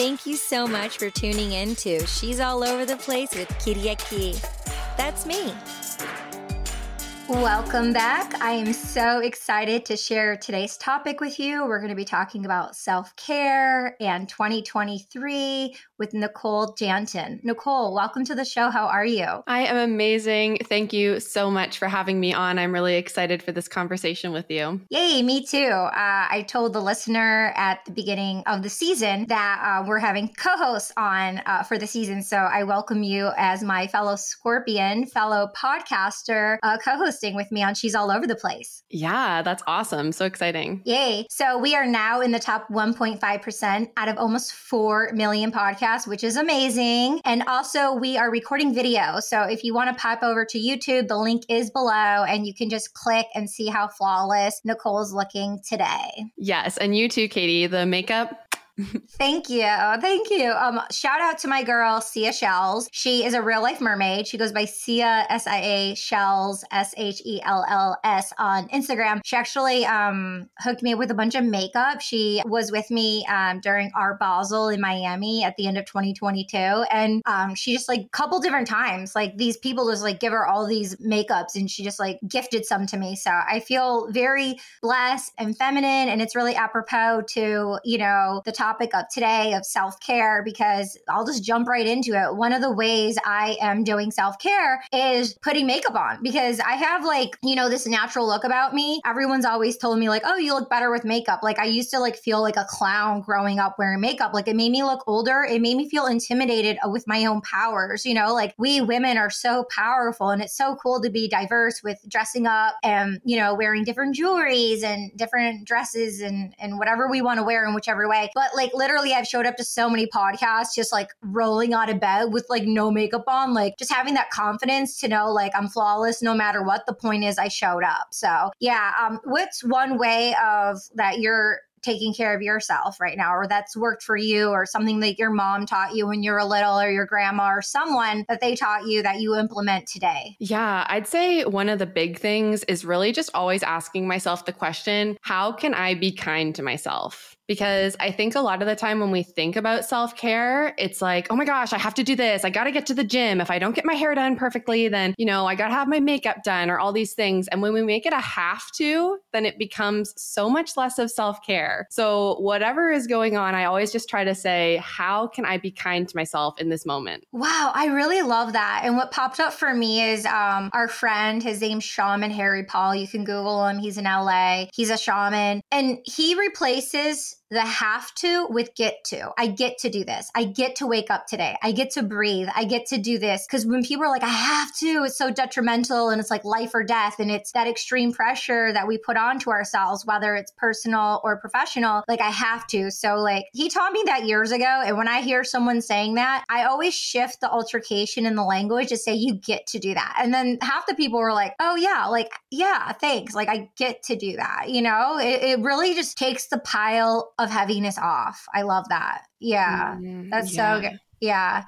Thank you so much for tuning in to She's All Over the Place with Kiriaki. That's me. Welcome back. I am so excited to share today's topic with you. We're going to be talking about self care and 2023 with Nicole Janton. Nicole, welcome to the show. How are you? I am amazing. Thank you so much for having me on. I'm really excited for this conversation with you. Yay, me too. Uh, I told the listener at the beginning of the season that uh, we're having co hosts on uh, for the season. So I welcome you as my fellow Scorpion, fellow podcaster, uh, co host hosting with me on She's All Over the Place. Yeah, that's awesome. So exciting. Yay. So we are now in the top 1.5% out of almost 4 million podcasts, which is amazing. And also, we are recording video. So if you want to pop over to YouTube, the link is below and you can just click and see how flawless Nicole's looking today. Yes. And you too, Katie. The makeup Thank you. Thank you. Um, shout out to my girl, Sia Shells. She is a real life mermaid. She goes by Sia S I A Shells, S H E L L S on Instagram. She actually um, hooked me up with a bunch of makeup. She was with me um, during Art Basel in Miami at the end of 2022. And um, she just like a couple different times, like these people just like give her all these makeups and she just like gifted some to me. So I feel very blessed and feminine. And it's really apropos to, you know, the topic of today of self care because I'll just jump right into it. One of the ways I am doing self care is putting makeup on because I have like, you know, this natural look about me. Everyone's always told me, like, oh, you look better with makeup. Like, I used to like feel like a clown growing up wearing makeup. Like, it made me look older. It made me feel intimidated with my own powers. You know, like we women are so powerful and it's so cool to be diverse with dressing up and, you know, wearing different jewelries and different dresses and, and whatever we want to wear in whichever way. But like literally, I've showed up to so many podcasts just like rolling out of bed with like no makeup on, like just having that confidence to know like I'm flawless no matter what. The point is, I showed up. So yeah, um, what's one way of that you're taking care of yourself right now or that's worked for you or something that your mom taught you when you were little or your grandma or someone that they taught you that you implement today? Yeah, I'd say one of the big things is really just always asking myself the question, how can I be kind to myself? Because I think a lot of the time when we think about self care, it's like, oh my gosh, I have to do this. I got to get to the gym. If I don't get my hair done perfectly, then, you know, I got to have my makeup done or all these things. And when we make it a have to, then it becomes so much less of self care. So, whatever is going on, I always just try to say, how can I be kind to myself in this moment? Wow, I really love that. And what popped up for me is um, our friend, his name's Shaman Harry Paul. You can Google him. He's in LA. He's a shaman. And he replaces the have to with get to. I get to do this. I get to wake up today. I get to breathe. I get to do this. Because when people are like, I have to, it's so detrimental and it's like life or death. And it's that extreme pressure that we put onto ourselves, whether it's personal or professional. Like, I have to. So, like, he taught me that years ago. And when I hear someone saying that, I always shift the altercation in the language to say, you get to do that. And then half the people were like, oh, yeah, like, yeah, thanks. Like, I get to do that. You know, it, it really just takes the pile of heaviness off. I love that. Yeah. Mm, that's yeah. so good. Yeah.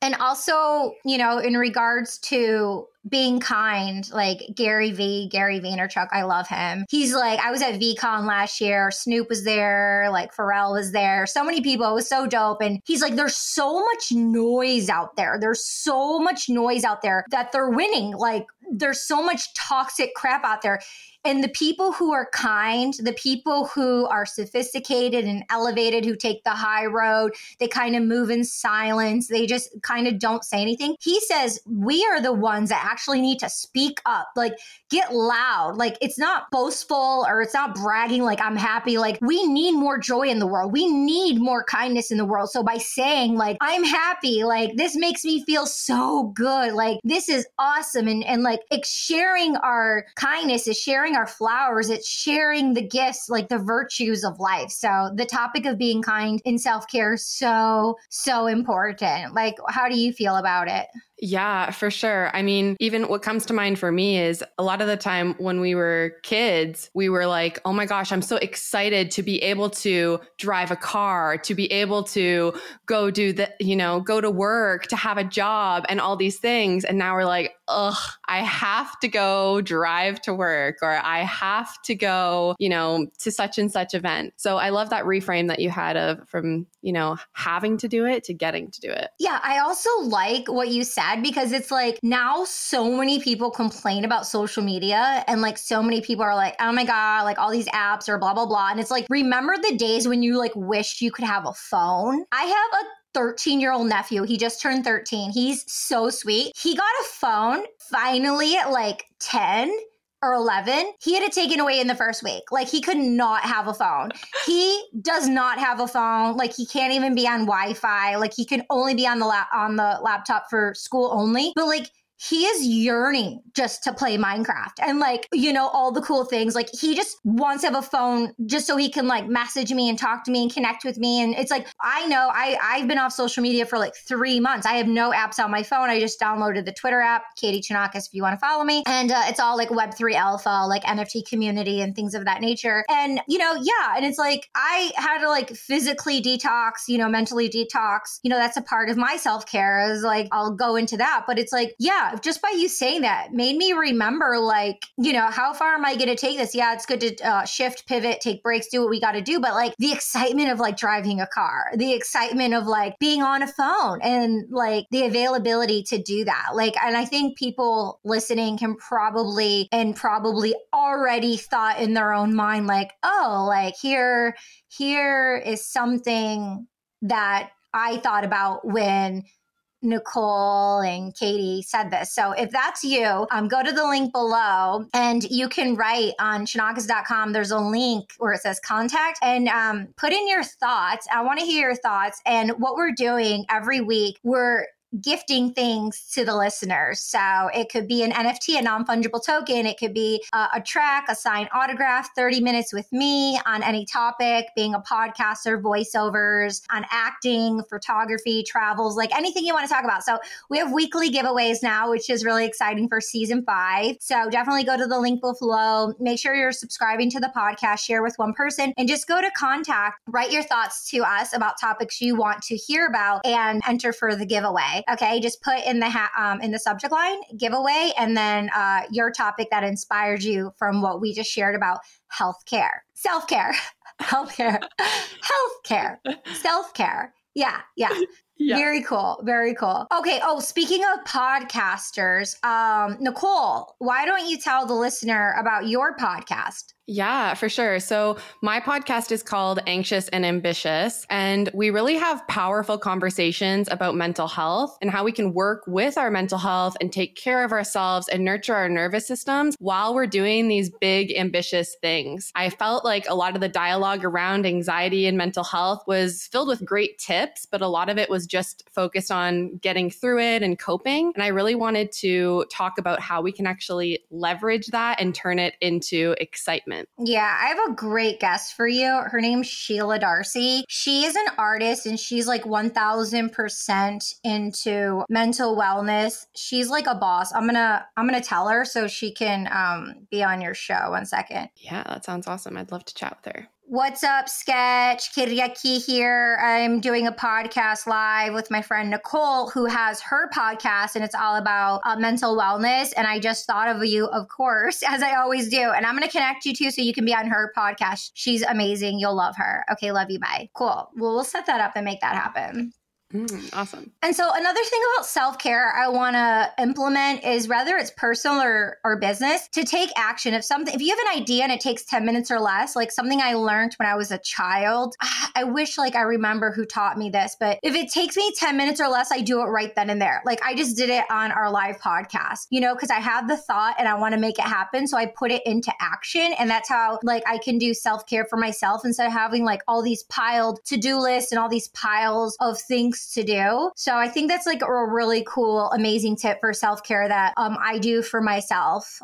And also, you know, in regards to being kind, like Gary V, Gary Vaynerchuk, I love him. He's like, I was at VeeCon last year. Snoop was there, like Pharrell was there. So many people. It was so dope. And he's like, there's so much noise out there. There's so much noise out there that they're winning. Like, there's so much toxic crap out there. And the people who are kind, the people who are sophisticated and elevated, who take the high road, they kind of move in silence. They just kind of don't say anything. He says, we are the ones that actually need to speak up, like get loud. Like it's not boastful or it's not bragging, like I'm happy. Like we need more joy in the world. We need more kindness in the world. So by saying, like, I'm happy, like this makes me feel so good. Like this is awesome. And, and like sharing our kindness is sharing our flowers, it's sharing the gifts, like the virtues of life. So the topic of being kind in self care is so, so important. Like, how do you feel about it? Yeah, for sure. I mean, even what comes to mind for me is a lot of the time when we were kids, we were like, oh my gosh, I'm so excited to be able to drive a car, to be able to go do the, you know, go to work, to have a job and all these things. And now we're like, ugh, I have to go drive to work or I have to go, you know, to such and such event. So I love that reframe that you had of from, you know, having to do it to getting to do it. Yeah, I also like what you said because it's like now so many people complain about social media and like so many people are like, oh my God, like all these apps or blah, blah, blah. And it's like, remember the days when you like wished you could have a phone? I have a 13 year old nephew. He just turned 13. He's so sweet. He got a phone finally at like 10 or 11, he had it taken away in the first week. Like he could not have a phone. He does not have a phone. Like he can't even be on Wi-Fi. Like he can only be on the la- on the laptop for school only. But like he is yearning just to play Minecraft and like, you know, all the cool things. Like he just wants to have a phone just so he can like message me and talk to me and connect with me. And it's like, I know I, I've been off social media for like three months. I have no apps on my phone. I just downloaded the Twitter app, Katie Chonacas, if you want to follow me. And uh, it's all like Web3 alpha, like NFT community and things of that nature. And, you know, yeah. And it's like, I had to like physically detox, you know, mentally detox. You know, that's a part of my self care is like, I'll go into that. But it's like, yeah, just by you saying that made me remember, like, you know, how far am I going to take this? Yeah, it's good to uh, shift, pivot, take breaks, do what we got to do. But like the excitement of like driving a car, the excitement of like being on a phone and like the availability to do that. Like, and I think people listening can probably and probably already thought in their own mind, like, oh, like here, here is something that I thought about when Nicole and Katie said this. So if that's you, um, go to the link below and you can write on chonacas.com. There's a link where it says contact and um, put in your thoughts. I want to hear your thoughts. And what we're doing every week, we're gifting things to the listeners. So it could be an NFT, a non fungible token. It could be a track, a signed autograph, 30 minutes with me on any topic, being a podcaster, voiceovers, on acting, photography, travels, like anything you want to talk about. So we have weekly giveaways now, which is really exciting for season five. So definitely go to the link below. Make sure you're subscribing to the podcast, share with one person, and just go to contact, write your thoughts to us about topics you want to hear about, and enter for the giveaway. Okay, just put in the ha- um, in the subject line giveaway, and then uh, your topic that inspired you from what we just shared about healthcare, self care, healthcare, healthcare, self care. Yeah, yeah. Yeah. Very cool. Very cool. Okay. Oh, speaking of podcasters, um, Nicole, why don't you tell the listener about your podcast? Yeah, for sure. So, my podcast is called Anxious and Ambitious, and we really have powerful conversations about mental health and how we can work with our mental health and take care of ourselves and nurture our nervous systems while we're doing these big, ambitious things. I felt like a lot of the dialogue around anxiety and mental health was filled with great tips, but a lot of it was just focused on getting through it and coping. And I really wanted to talk about how we can actually leverage that and turn it into excitement yeah, I have a great guest for you. Her name's Sheila Darcy. She is an artist and she's like 1000% into mental wellness. She's like a boss. I'm going to I'm going to tell her so she can um be on your show one second. Yeah, that sounds awesome. I'd love to chat with her. What's up, Sketch? Kiriaki here. I'm doing a podcast live with my friend Nicole, who has her podcast, and it's all about uh, mental wellness. And I just thought of you, of course, as I always do. And I'm going to connect you too so you can be on her podcast. She's amazing. You'll love her. Okay, love you. Bye. Cool. Well, we'll set that up and make that happen. Mm, awesome. And so another thing about self-care I want to implement is whether it's personal or, or business to take action. If something if you have an idea and it takes 10 minutes or less, like something I learned when I was a child, I wish like I remember who taught me this, but if it takes me 10 minutes or less, I do it right then and there. Like I just did it on our live podcast, you know, because I have the thought and I want to make it happen. So I put it into action. And that's how like I can do self-care for myself instead of having like all these piled to-do lists and all these piles of things to do. So I think that's like a really cool, amazing tip for self care that um, I do for myself.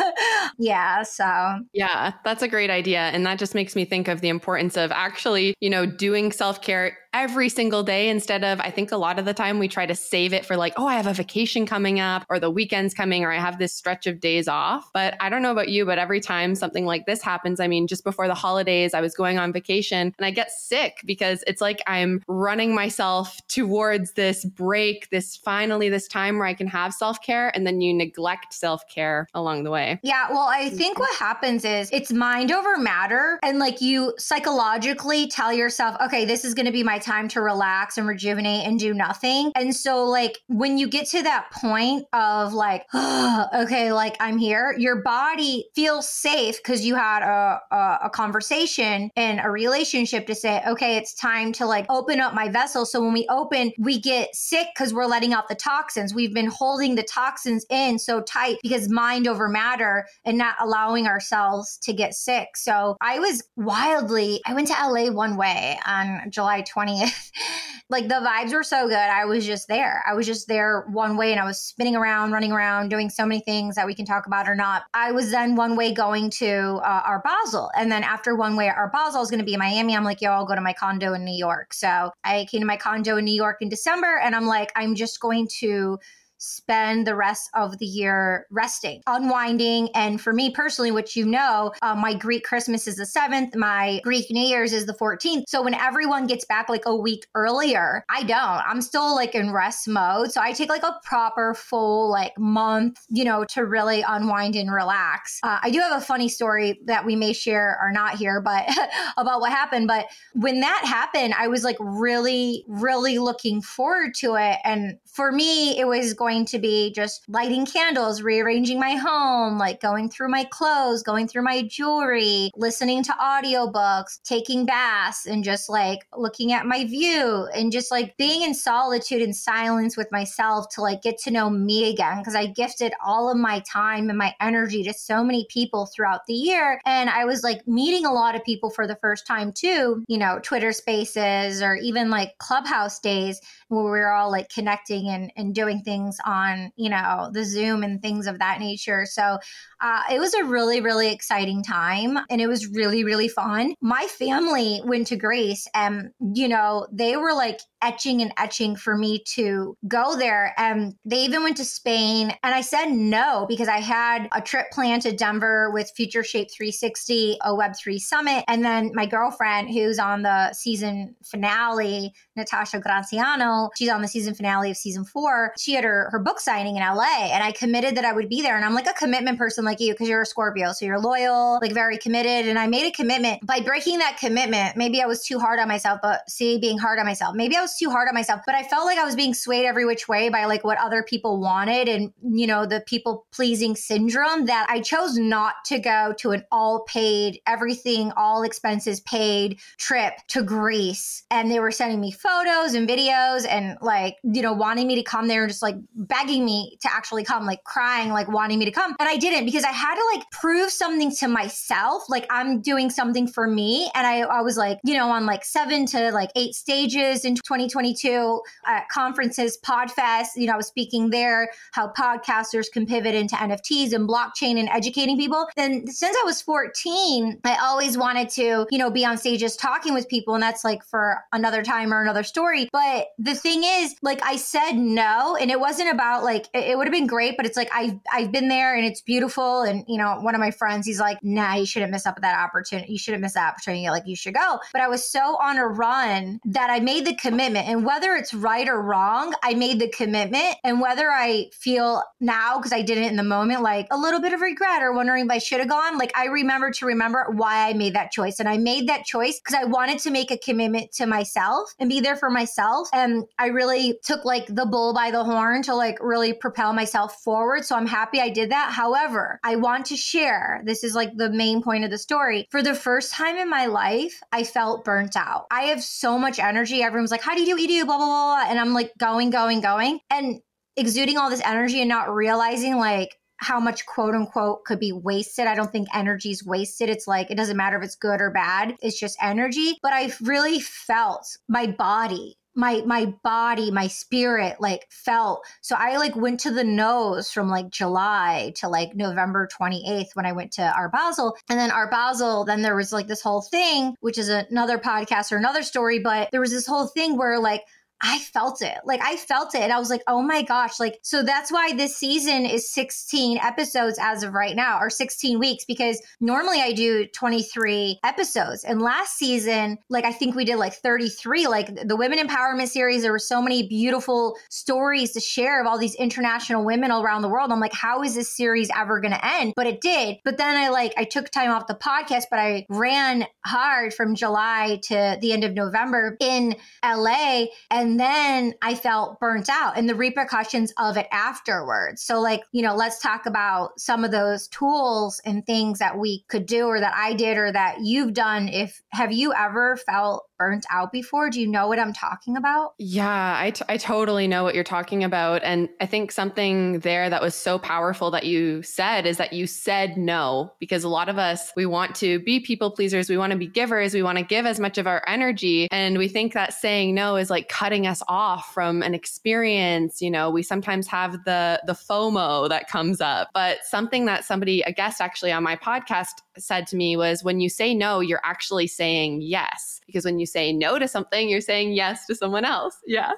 yeah. So, yeah, that's a great idea. And that just makes me think of the importance of actually, you know, doing self care every single day instead of, I think a lot of the time we try to save it for like, oh, I have a vacation coming up or the weekend's coming or I have this stretch of days off. But I don't know about you, but every time something like this happens, I mean, just before the holidays, I was going on vacation and I get sick because it's like I'm running myself towards this break, this finally, this time where I can have self care. And then you neglect self care along the way. Yeah. Well, I mm-hmm. think what happens is it's mind over matter. And like you psychologically tell yourself, okay, this is going to be my time to relax and rejuvenate and do nothing. And so, like, when you get to that point of like, oh, okay, like I'm here, your body feels safe because you had a, a, a conversation and a relationship to say, okay, it's time to like open up my vessel. So when we open, we get sick because we're letting out the toxins. We've been holding the toxins in so tight because mind over matter and not allowing ourselves to get sick. So I was wildly, I went to LA one way on July 20th. like the vibes were so good. I was just there. I was just there one way and I was spinning around, running around, doing so many things that we can talk about or not. I was then one way going to uh, Art Basel. And then after one way Art Basel, I was going to be in Miami. I'm like, yo, I'll go to my condo in New York. So I came to my condo in New York in December and I'm like, I'm just going to spend the rest of the year resting, unwinding. And for me personally, which you know, uh, my Greek Christmas is the 7th, my Greek New Year's is the 14th. So when everyone gets back like a week earlier, I don't. I'm still like in rest mode. So I take like a proper full like month, you know, to really unwind and relax. Uh, I do have a funny story that we may share or not here, but about what happened. But when that happened, I was like really, really looking forward to it. And for me, it was going going to be just lighting candles, rearranging my home, like going through my clothes, going through my jewelry, listening to audiobooks, taking baths, and just like looking at my view and just like being in solitude and silence with myself to like get to know me again. Cause I gifted all of my time and my energy to so many people throughout the year. And I was like meeting a lot of people for the first time too, you know, Twitter spaces or even like clubhouse days where we were all like connecting and, and doing things on, you know, the Zoom and things of that nature. So uh, it was a really, really exciting time and it was really, really fun. My family went to Greece and, you know, they were like etching and etching for me to go there. And they even went to Spain. And I said no because I had a trip planned to Denver with Future Shape 360, a Web3 summit. And then my girlfriend, who's on the season finale, Natasha Graziano, she's on the season finale of season four. She had her, her book signing in LA. And I committed that I would be there. And I'm like a commitment person like you because you're a Scorpio. So you're loyal, like very committed. And I made a commitment. By breaking that commitment, maybe I was too hard on myself, but see, being hard on myself. Maybe I was too hard on myself, but I felt like I was being swayed every which way by like what other people wanted and, you know, the people pleasing syndrome that I chose not to go to an all paid, everything, all expenses paid trip to Greece. And they were sending me photos and videos and like, you know, wanting me to come there and just like begging me to actually come, like crying, like wanting me to come. And I didn't because I had to like prove something to myself. Like I'm doing something for me. And I, I was like, you know, on like seven to like eight stages in 2022 at uh, conferences, Podfest, you know, I was speaking there, how podcasters can pivot into NFTs and blockchain and educating people. And since I was 14, I always wanted to, you know, be on stages talking with people. And that's like for another time or another story. But the thing is, like I said no, and it wasn't about like, it, it would have been great, but it's like I've, I've been there and it's beautiful and, you know, one of my friends, he's like, nah, you shouldn't miss up that opportunity. You shouldn't miss that opportunity. Like, you should go. But I was so on a run that I made the commitment. And whether it's right or wrong, I made the commitment. And whether I feel now, because I did it in the moment, like a little bit of regret or wondering if I should have gone, like I remember to remember why I made that choice. And I made that choice because I wanted to make a commitment to myself and be there for myself. And I really took like the bull by the horn to like really propel myself forward. So I'm happy I did that. However, I want to share this is like the main point of the story. For the first time in my life, I felt burnt out. I have so much energy. Everyone's like, How do you do what you do? Blah, blah, blah. And I'm like going, going, going, and exuding all this energy and not realizing like, how much quote unquote could be wasted. I don't think energy is wasted. It's like, it doesn't matter if it's good or bad. It's just energy. But I really felt my body my my body, my spirit like felt. So I like went to the nose from like July to like November 28th when I went to Art Basel. And then Art Basel, then there was like this whole thing, which is another podcast or another story, but there was this whole thing where like I felt it. Like I felt it. And I was like, oh my gosh. Like, so that's why this season is 16 episodes as of right now, or 16 weeks, because normally I do 23 episodes. And last season, like I think we did like 33. Like the Women Empowerment series, there were so many beautiful stories to share of all these international women all around the world. I'm like, how is this series ever gonna end? But it did. But then I like I took time off the podcast, but I ran hard from July to the end of November in LA. And and then I felt burnt out and the repercussions of it afterwards. So, like, you know, let's talk about some of those tools and things that we could do or that I did or that you've done. If have you ever felt burnt out before? Do you know what I'm talking about? Yeah, I, t- I totally know what you're talking about. And I think something there that was so powerful that you said is that you said no, because a lot of us, we want to be people pleasers. We want to be givers. We want to give as much of our energy. And we think that saying no is like cutting us off from an experience. You know, we sometimes have the, the FOMO that comes up, but something that somebody, a guest actually on my podcast said to me was when you say no, you're actually saying yes. Because when you say no to something, you're saying yes to someone else. Yeah.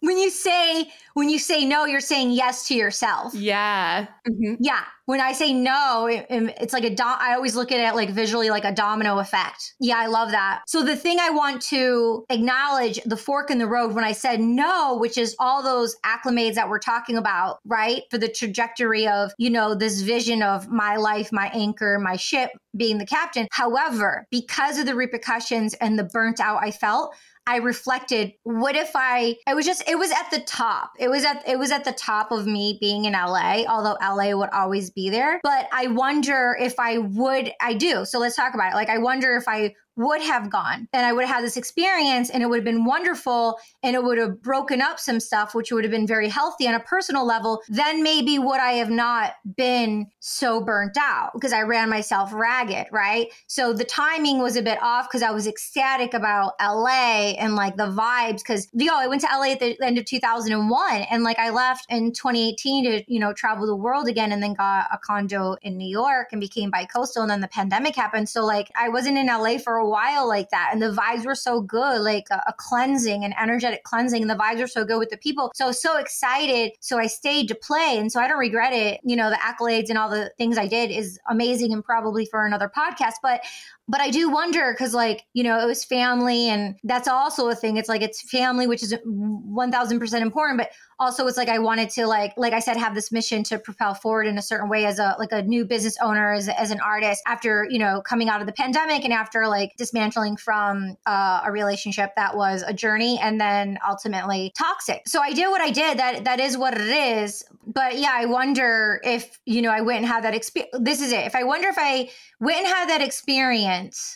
When you say when you say no, you're saying yes to yourself. Yeah. Mm-hmm. Yeah. When I say no, it, it's like a do- I always look at it like visually like a domino effect. Yeah, I love that. So the thing I want to acknowledge the fork in the road when I said no, which is all those acclimates that we're talking about, right? For the trajectory of, you know, this vision of my life, my anchor, my ship being the captain. However, because of the repercussions and the burnt out I felt, I reflected, what if I it was just it was at the top. It was at it was at the top of me being in LA, although LA would always be there. But I wonder if I would I do. So let's talk about it. Like I wonder if I would have gone and I would have had this experience and it would have been wonderful and it would have broken up some stuff, which would have been very healthy on a personal level, then maybe would I have not been so burnt out because I ran myself ragged, right? So the timing was a bit off because I was ecstatic about LA and like the vibes. Cause, yo, I went to LA at the end of 2001 and like I left in 2018 to, you know, travel the world again and then got a condo in New York and became bi coastal and then the pandemic happened. So like I wasn't in LA for a while like that. And the vibes were so good, like a, a cleansing, an energetic cleansing. And the vibes were so good with the people. So so excited. So I stayed to play. And so I don't regret it. You know, the accolades and all the things I did is amazing and probably for another podcast. But but I do wonder because, like, you know, it was family, and that's also a thing. It's like it's family, which is 1000% important, but also it's like I wanted to, like, like I said, have this mission to propel forward in a certain way as a, like, a new business owner, as, as an artist after, you know, coming out of the pandemic and after, like, dismantling from uh, a relationship that was a journey and then ultimately toxic. So I did what I did. That That is what it is. But yeah, I wonder if, you know, I went and had that experience. This is it. If I wonder if I went and had that experience,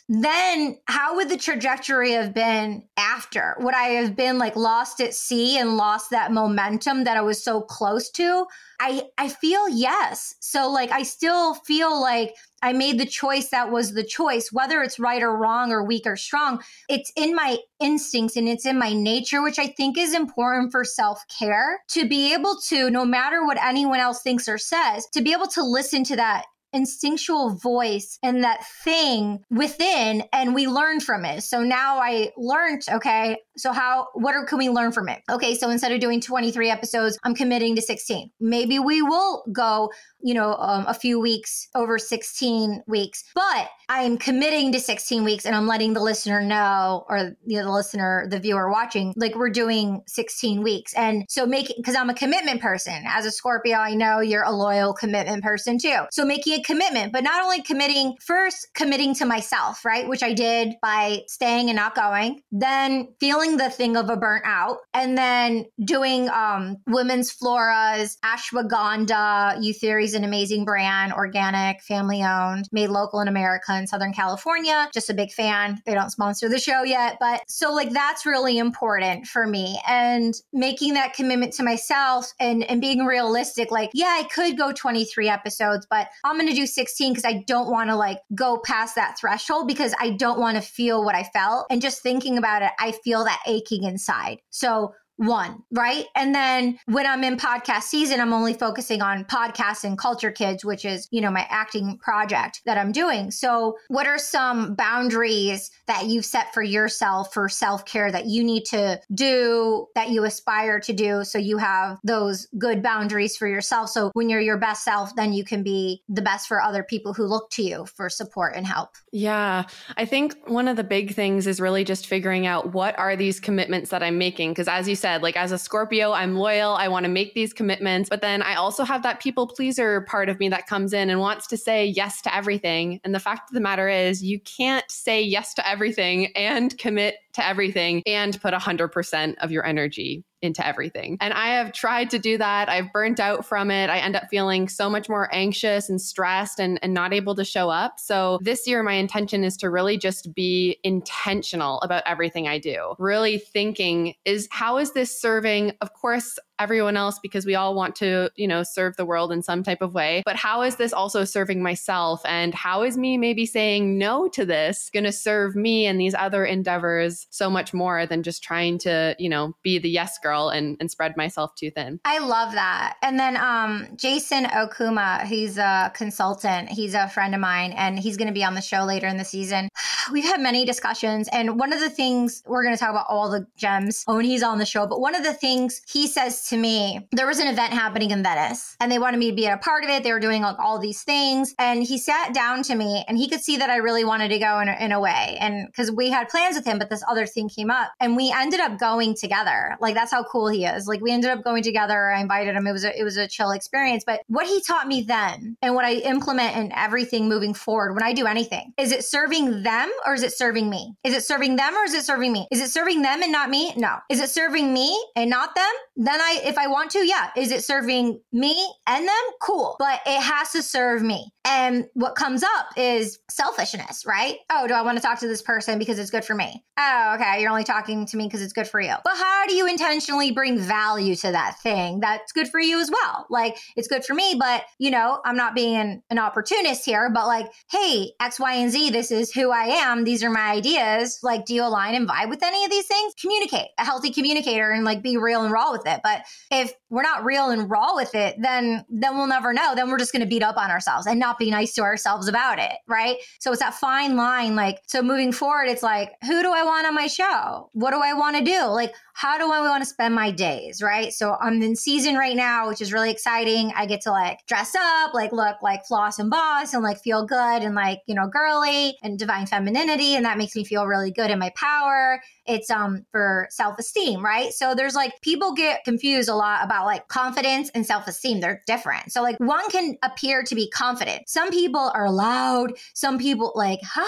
then how would the trajectory have been after? Would I have been like lost at sea and lost that momentum that I was so close to? I I feel yes. So like I still feel like I made the choice that was the choice, whether it's right or wrong or weak or strong. It's in my instincts and it's in my nature, which I think is important for self care to be able to, no matter what anyone else thinks or says, to be able to listen to that instinctual voice and that thing within and we learn from it. So now I learned, okay, so how what are, can we learn from it? Okay, so instead of doing 23 episodes, I'm committing to 16. Maybe we will go, you know, um, a few weeks over 16 weeks, but I am committing to 16 weeks and I'm letting the listener know or you know, the listener, the viewer watching, like we're doing 16 weeks. And so making because I'm a commitment person. As a Scorpio, I know you're a loyal commitment person too. So making a commitment, but not only committing, first committing to myself, right? Which I did by staying and not going, then feeling the thing of a burnt out, and then doing um, women's floras, ashwagandha. Youtheory is an amazing brand, organic, family owned, made local in America in Southern California. Just a big fan. They don't sponsor the show yet, but so like that's really important for me. And making that commitment to myself and, and being realistic, like, yeah, I could go 23 episodes, but I'm going going to do 16 because I don't want to like go past that threshold because I don't want to feel what I felt. And just thinking about it, I feel that aching inside. So one, right? And then when I'm in podcast season, I'm only focusing on podcasts and culture kids, which is, you know, my acting project that I'm doing. So, what are some boundaries that you've set for yourself for self care that you need to do, that you aspire to do? So, you have those good boundaries for yourself. So, when you're your best self, then you can be the best for other people who look to you for support and help. Yeah. I think one of the big things is really just figuring out what are these commitments that I'm making? Because, as you said, said, like as a Scorpio, I'm loyal. I want to make these commitments. But then I also have that people pleaser part of me that comes in and wants to say yes to everything. And the fact of the matter is, you can't say yes to everything and commit to everything and put 100% of your energy into everything. And I have tried to do that. I've burnt out from it. I end up feeling so much more anxious and stressed and, and not able to show up. So this year, my intention is to really just be intentional about everything I do. Really thinking is how is this serving? Of course, everyone else because we all want to, you know, serve the world in some type of way. But how is this also serving myself? And how is me maybe saying no to this going to serve me and these other endeavors so much more than just trying to, you know, be the yes girl and, and spread myself too thin? I love that. And then um, Jason Okuma, he's a consultant. He's a friend of mine and he's going to be on the show later in the season. We've had many discussions. And one of the things we're going to talk about all the gems when he's on the show, but one of the things he says to me, there was an event happening in Venice and they wanted me to be a part of it. They were doing like all these things. And he sat down to me and he could see that I really wanted to go in in a way. And because we had plans with him, but this other thing came up and we ended up going together. Like that's how cool he is. Like we ended up going together. I invited him. It was a, it was a chill experience. But what he taught me then and what I implement in everything moving forward when I do anything, is it serving them or is it serving me? Is it serving them or is it serving me? Is it serving them and not me? No. Is it serving me and not them? Then I, if I want to, yeah. Is it serving me and them? Cool. But it has to serve me. And what comes up is selfishness, right? Oh, do I want to talk to this person because it's good for me? Oh, okay. You're only talking to me because it's good for you. But how do you intentionally bring value to that thing that's good for you as well? Like, it's good for me, but, you know, I'm not being an, opportunist here, but like, hey, X, Y, and Z, this is who I am. These are my ideas. Like, do you align and vibe with any of these things? Communicate, a healthy communicator, and like be real and raw with it. But if we're not real and raw with it, then then we'll never know. Then we're just going to beat up on ourselves and not be nice to ourselves about it, right? So it's that fine line. Like, so moving forward, it's like, who do I want on my show? What do I want to do? Like, how do I want to spend my days, right? So I'm in season right now, which is really exciting. I get to like dress up, like look like floss and boss and like feel good and like, you know, girly and divine femininity. And that makes me feel really good in my power. It's um for self-esteem, right? So there's like people get confused a lot about like confidence and self-esteem. They're different. So like one can appear to be confident. Some people are loud, some people like ha,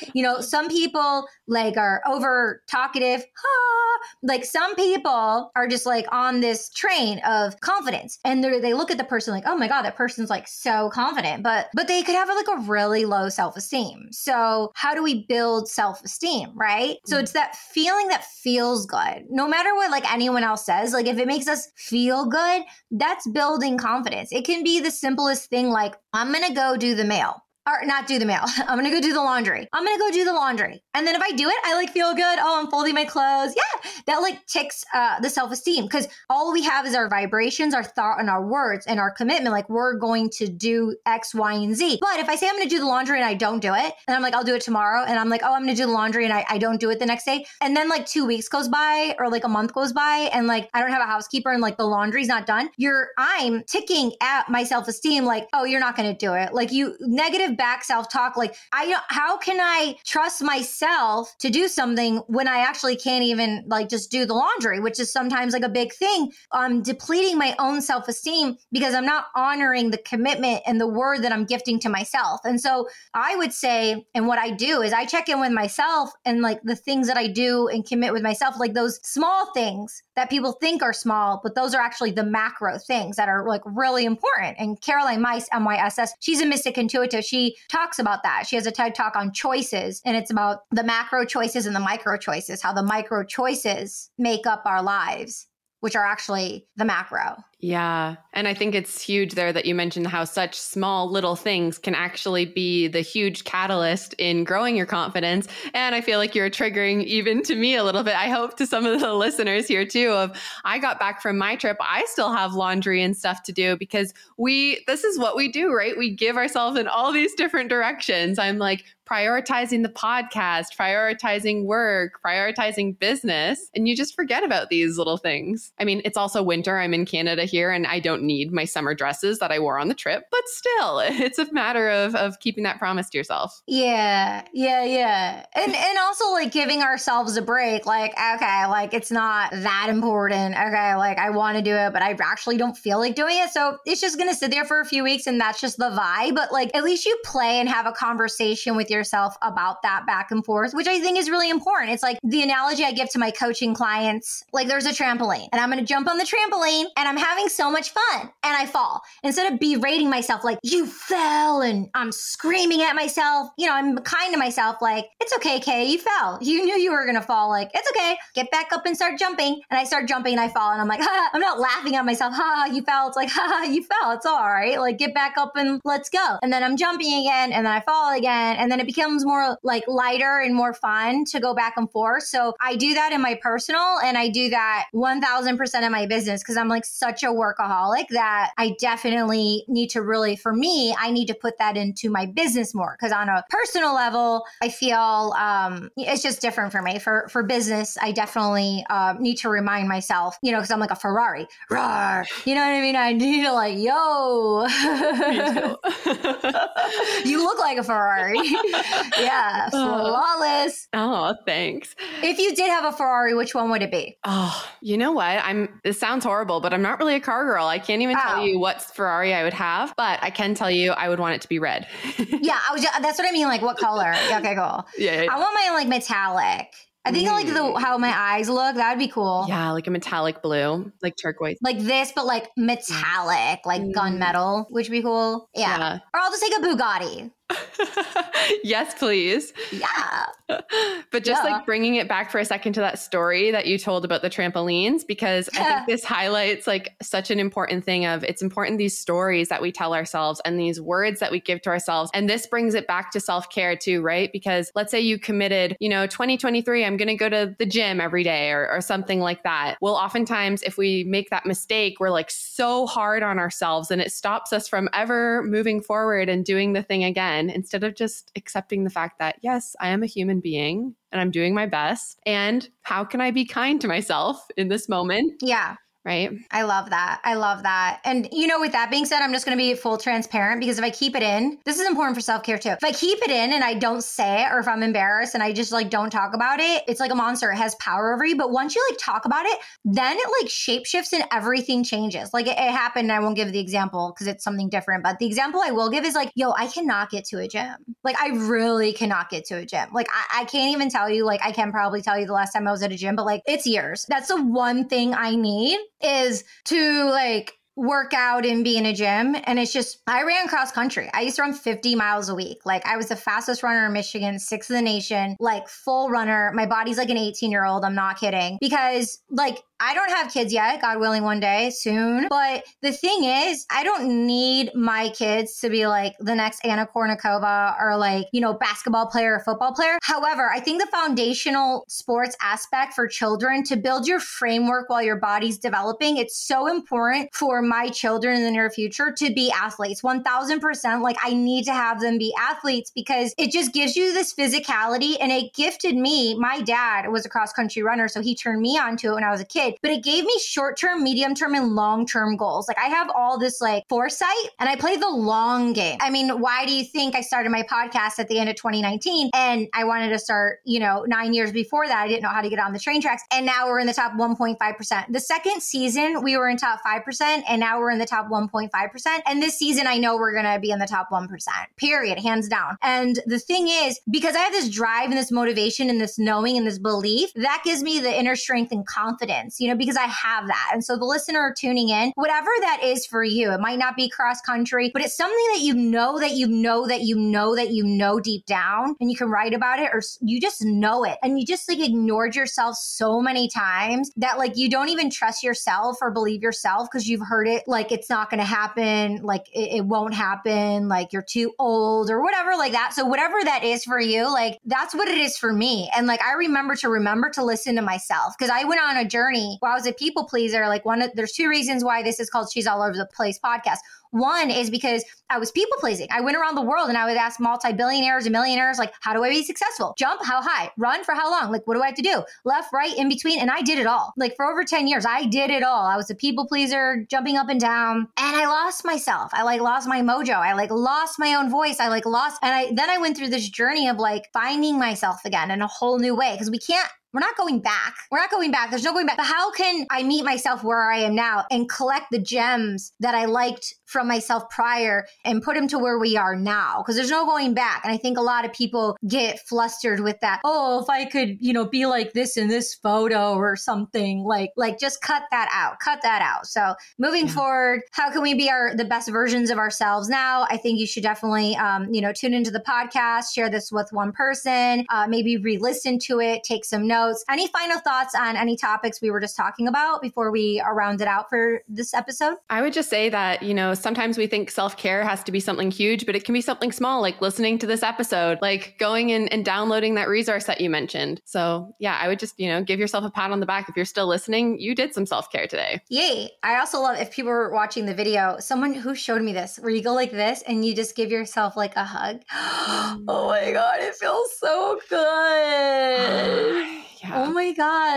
you know, some people like are over talkative, ha, like some people are just like on this train of confidence and they they look at the person like, oh my God, that person's like so confident, but, but they could have like a really low self-esteem. So how do we build self-esteem? Right. So it's that feeling that feels good. No matter what like anyone else says, like if it makes us feel good, that's building confidence. It can be the simplest thing like, I'm going to go do the mail or not do the mail. I'm gonna go do the laundry. I'm gonna go do the laundry. And then if I do it, I like feel good. Oh, I'm folding my clothes. Yeah, that like ticks uh, the self esteem because all we have is our vibrations, our thought, and our words and our commitment. Like we're going to do X, Y, and Z. But if I say I'm gonna do the laundry and I don't do it, and I'm like, I'll do it tomorrow, and I'm like, oh, I'm gonna do the laundry and I, I don't do it the next day, and then like two weeks goes by or like a month goes by, and like I don't have a housekeeper and like the laundry's not done, you're I'm ticking at my self esteem. Like, oh, you're not gonna do it. Like you negative back self talk. Like, I how can I trust myself to do something when I actually can't even like just do the laundry, which is sometimes like a big thing. I'm depleting my own self esteem because I'm not honoring the commitment and the word that I'm gifting to myself. And so I would say, and what I do is I check in with myself and like the things that I do and commit with myself, like those small things that people think are small, but those are actually the macro things that are like really important. And Caroline Mice, MYSS, she's a mystic intuitive. She talks about that. She has a TED talk on choices, and it's about the macro choices and the micro choices, how the micro choices make up our lives which are actually the macro. Yeah. And I think it's huge there that you mentioned how such small little things can actually be the huge catalyst in growing your confidence. And I feel like you're triggering even to me a little bit. I hope to some of the listeners here too of I got back from my trip. I still have laundry and stuff to do because we this is what we do, right? We give ourselves in all these different directions. I'm like prioritizing the podcast, prioritizing work, prioritizing business, and you just forget about these little things. I mean, it's also winter. I'm in Canada here and I don't need my summer dresses that I wore on the trip, but still, it's a matter of of keeping that promise to yourself. Yeah. Yeah, yeah. And and also like giving ourselves a break like okay, like it's not that important. Okay, like I want to do it, but I actually don't feel like doing it. So, it's just going to sit there for a few weeks and that's just the vibe, but like at least you play and have a conversation with yourself about that back and forth, which I think is really important. It's like the analogy I give to my coaching clients like there's a trampoline and I'm going to jump on the trampoline and I'm having so much fun and I fall. Instead of berating myself like, you fell and I'm screaming at myself, you know, I'm kind to myself like, it's okay, Kay, you fell. You knew you were going to fall. Like, it's okay. Get back up and start jumping. And I start jumping and I fall and I'm like, ha, I'm not laughing at myself. Ha, you fell. It's like, ha, you fell. It's all right. Like, get back up and let's go. And then I'm jumping again and then I fall again. And then it becomes more like lighter and more fun to go back and forth. So I do that in my personal and I do that 1000% in my business because I'm like such a workaholic that I definitely need to really, for me, I need to put that into my business more because on a personal level, I feel um, it's just different for me. For for business, I definitely uh, need to remind myself, you know, because I'm like a Ferrari. Rawr. You know what I mean? I need to like, yo, you look like a Ferrari. yeah, flawless. Oh, thanks. If you did have a Ferrari, which one would it be? Oh, you know what? I'm. This sounds horrible, but I'm not really a car girl. I can't even oh. tell you what Ferrari I would have, but I can tell you I would want it to be red. yeah, I was. Just, that's what I mean. Like, what color? okay, cool. Yeah, yeah. I want my like metallic. I think mm. like the how my eyes look. That would be cool. Yeah, like a metallic blue, like turquoise, like this, but like metallic, like mm. gunmetal, which would be cool. Yeah. yeah. Or I'll just take a Bugatti. yes, please. Yeah. but just yeah. like bringing it back for a second to that story that you told about the trampolines, because I think this highlights like such an important thing of it's important these stories that we tell ourselves and these words that we give to ourselves. And this brings it back to self care too, right? Because let's say you committed, you know, 2023, I'm going to go to the gym every day or, or something like that. Well, oftentimes if we make that mistake, we're like so hard on ourselves and it stops us from ever moving forward and doing the thing again again, instead of just accepting the fact that, yes, I am a human being and I'm doing my best. And how can I be kind to myself in this moment? Yeah right? I love that. I love that. And you know, with that being said, I'm just going to be full transparent because if I keep it in, this is important for self care too. If I keep it in and I don't say it, or if I'm embarrassed and I just like don't talk about it, it's like a monster. It has power over you. But once you like talk about it, then it like shapeshifts and everything changes. Like it, it happened. I won't give the example because it's something different. But the example I will give is like, yo, I cannot get to a gym. Like I really cannot get to a gym. Like I, I can't even tell you. Like I can probably tell you the last time I was at a gym, but like it's years. That's the one thing I need is to like work out and be in a gym. And it's just, I ran cross country. I used to run 50 miles a week. Like, I was the fastest runner in Michigan, sixth in the nation, like full runner. My body's like an 18 year old. I'm not kidding. Because, like, I don't have kids yet, God willing, one day soon. But the thing is, I don't need my kids to be like the next Anna Kournikova or like, you know, basketball player or football player. However, I think the foundational sports aspect for children to build your framework while your body's developing, it's so important for my children in the near future to be athletes. 1000%. Like, I need to have them be athletes because it just gives you this physicality and it gifted me. My dad was a cross country runner, so he turned me onto it when I was a kid but it gave me short term, medium term, and long term goals. Like I have all this like foresight and I play the long game. I mean, why do you think I started my podcast at the end of 2019 and I wanted to start, you know, nine years before that? I didn't know how to get on the train tracks. And now we're in the top 1.5%. The second season, we were in top 5%, and now we're in the top 1.5%. And this season, I know we're going to be in the top 1%, period, hands down. And the thing is, because I have this drive and this motivation and this knowing and this belief, that gives me the inner strength and confidence you know, because I have that. And so the listener tuning in, whatever that is for you, it might not be cross country, but it's something that you know that you know that you know that you know deep down and you can write about it or you just know it and you just like ignored yourself so many times that like you don't even trust yourself or believe yourself because you've heard it like it's not going to happen, like it, it won't happen, like you're too old or whatever like that. So whatever that is for you, like that's what it is for me. And like I remember to remember to listen to myself because I went on a journey where I was a people pleaser. Like one of there's two reasons why this is called She's All Over the Place podcast. One is because I was people pleasing. I went around the world and I would ask multi billionaires and millionaires, like, how do I be successful? Jump, how high? Run for how long? Like, what do I have to do? Left, right, in between. And I did it all. Like, for over 10 years, I did it all. I was a people pleaser, jumping up and down. And I lost myself. I like lost my mojo. I like lost my own voice. I like lost. And I then I went through this journey of like finding myself again in a whole new way because we can't we're not going back. We're not going back. There's no going back. But how can I meet myself where I am now and collect the gems that I liked from myself prior and put them to where we are now? Because there's no going back. And I think a lot of people get flustered with that. Oh, if I could, you know, be like this in this photo or something, like, like just cut that out. Cut that out. So moving yeah. forward, how can we be our the best versions of ourselves now? I think you should definitely, um, you know, tune into the podcast, share this with one person, uh, maybe re-listen to it, take some notes notes. Any final thoughts on any topics we were just talking about before we uh, round it out for this episode? I would just say that, you know, sometimes we think self care has to be something huge, but it can be something small, like listening to this episode, like going in and downloading that resource that you mentioned. So, yeah, I would just, you know, give yourself a pat on the back. If you're still listening, you did some self care today. Yay. I also love if people were watching the video, someone who showed me this, where you go like this and you just give yourself like a hug. oh my God, it feels so good.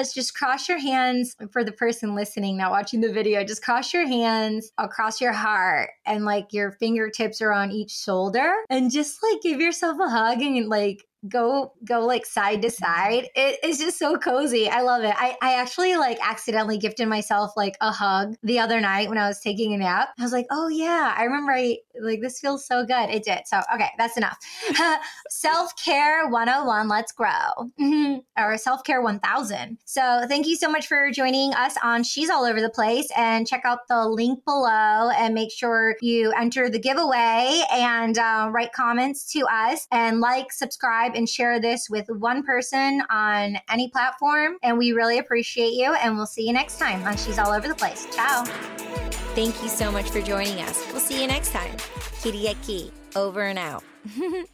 Gosh. Just cross your hands for the person listening, not watching the video. Just cross your hands across your heart and like your fingertips are on each shoulder and just like give yourself a hug and like go go like side to side it is just so cozy. I love it. I, I actually like accidentally gifted myself like a hug the other night when i was taking a nap. I was like oh yeah i remember i like this feels so good. It did. So okay that's enough. Self-care 101 let's grow. Mm-hmm. or self-care 1000 so thank you so much for joining us on she's all over the place and check out the link below and make sure you enter the giveaway and uh, write comments to us and like subscribe subscribe and share this with one person on any platform. And we really appreciate you. And we'll see you next time on She's All Over the Place. Ciao. Thank you so much for joining us. We'll see you next time. Kiriaki, over and out.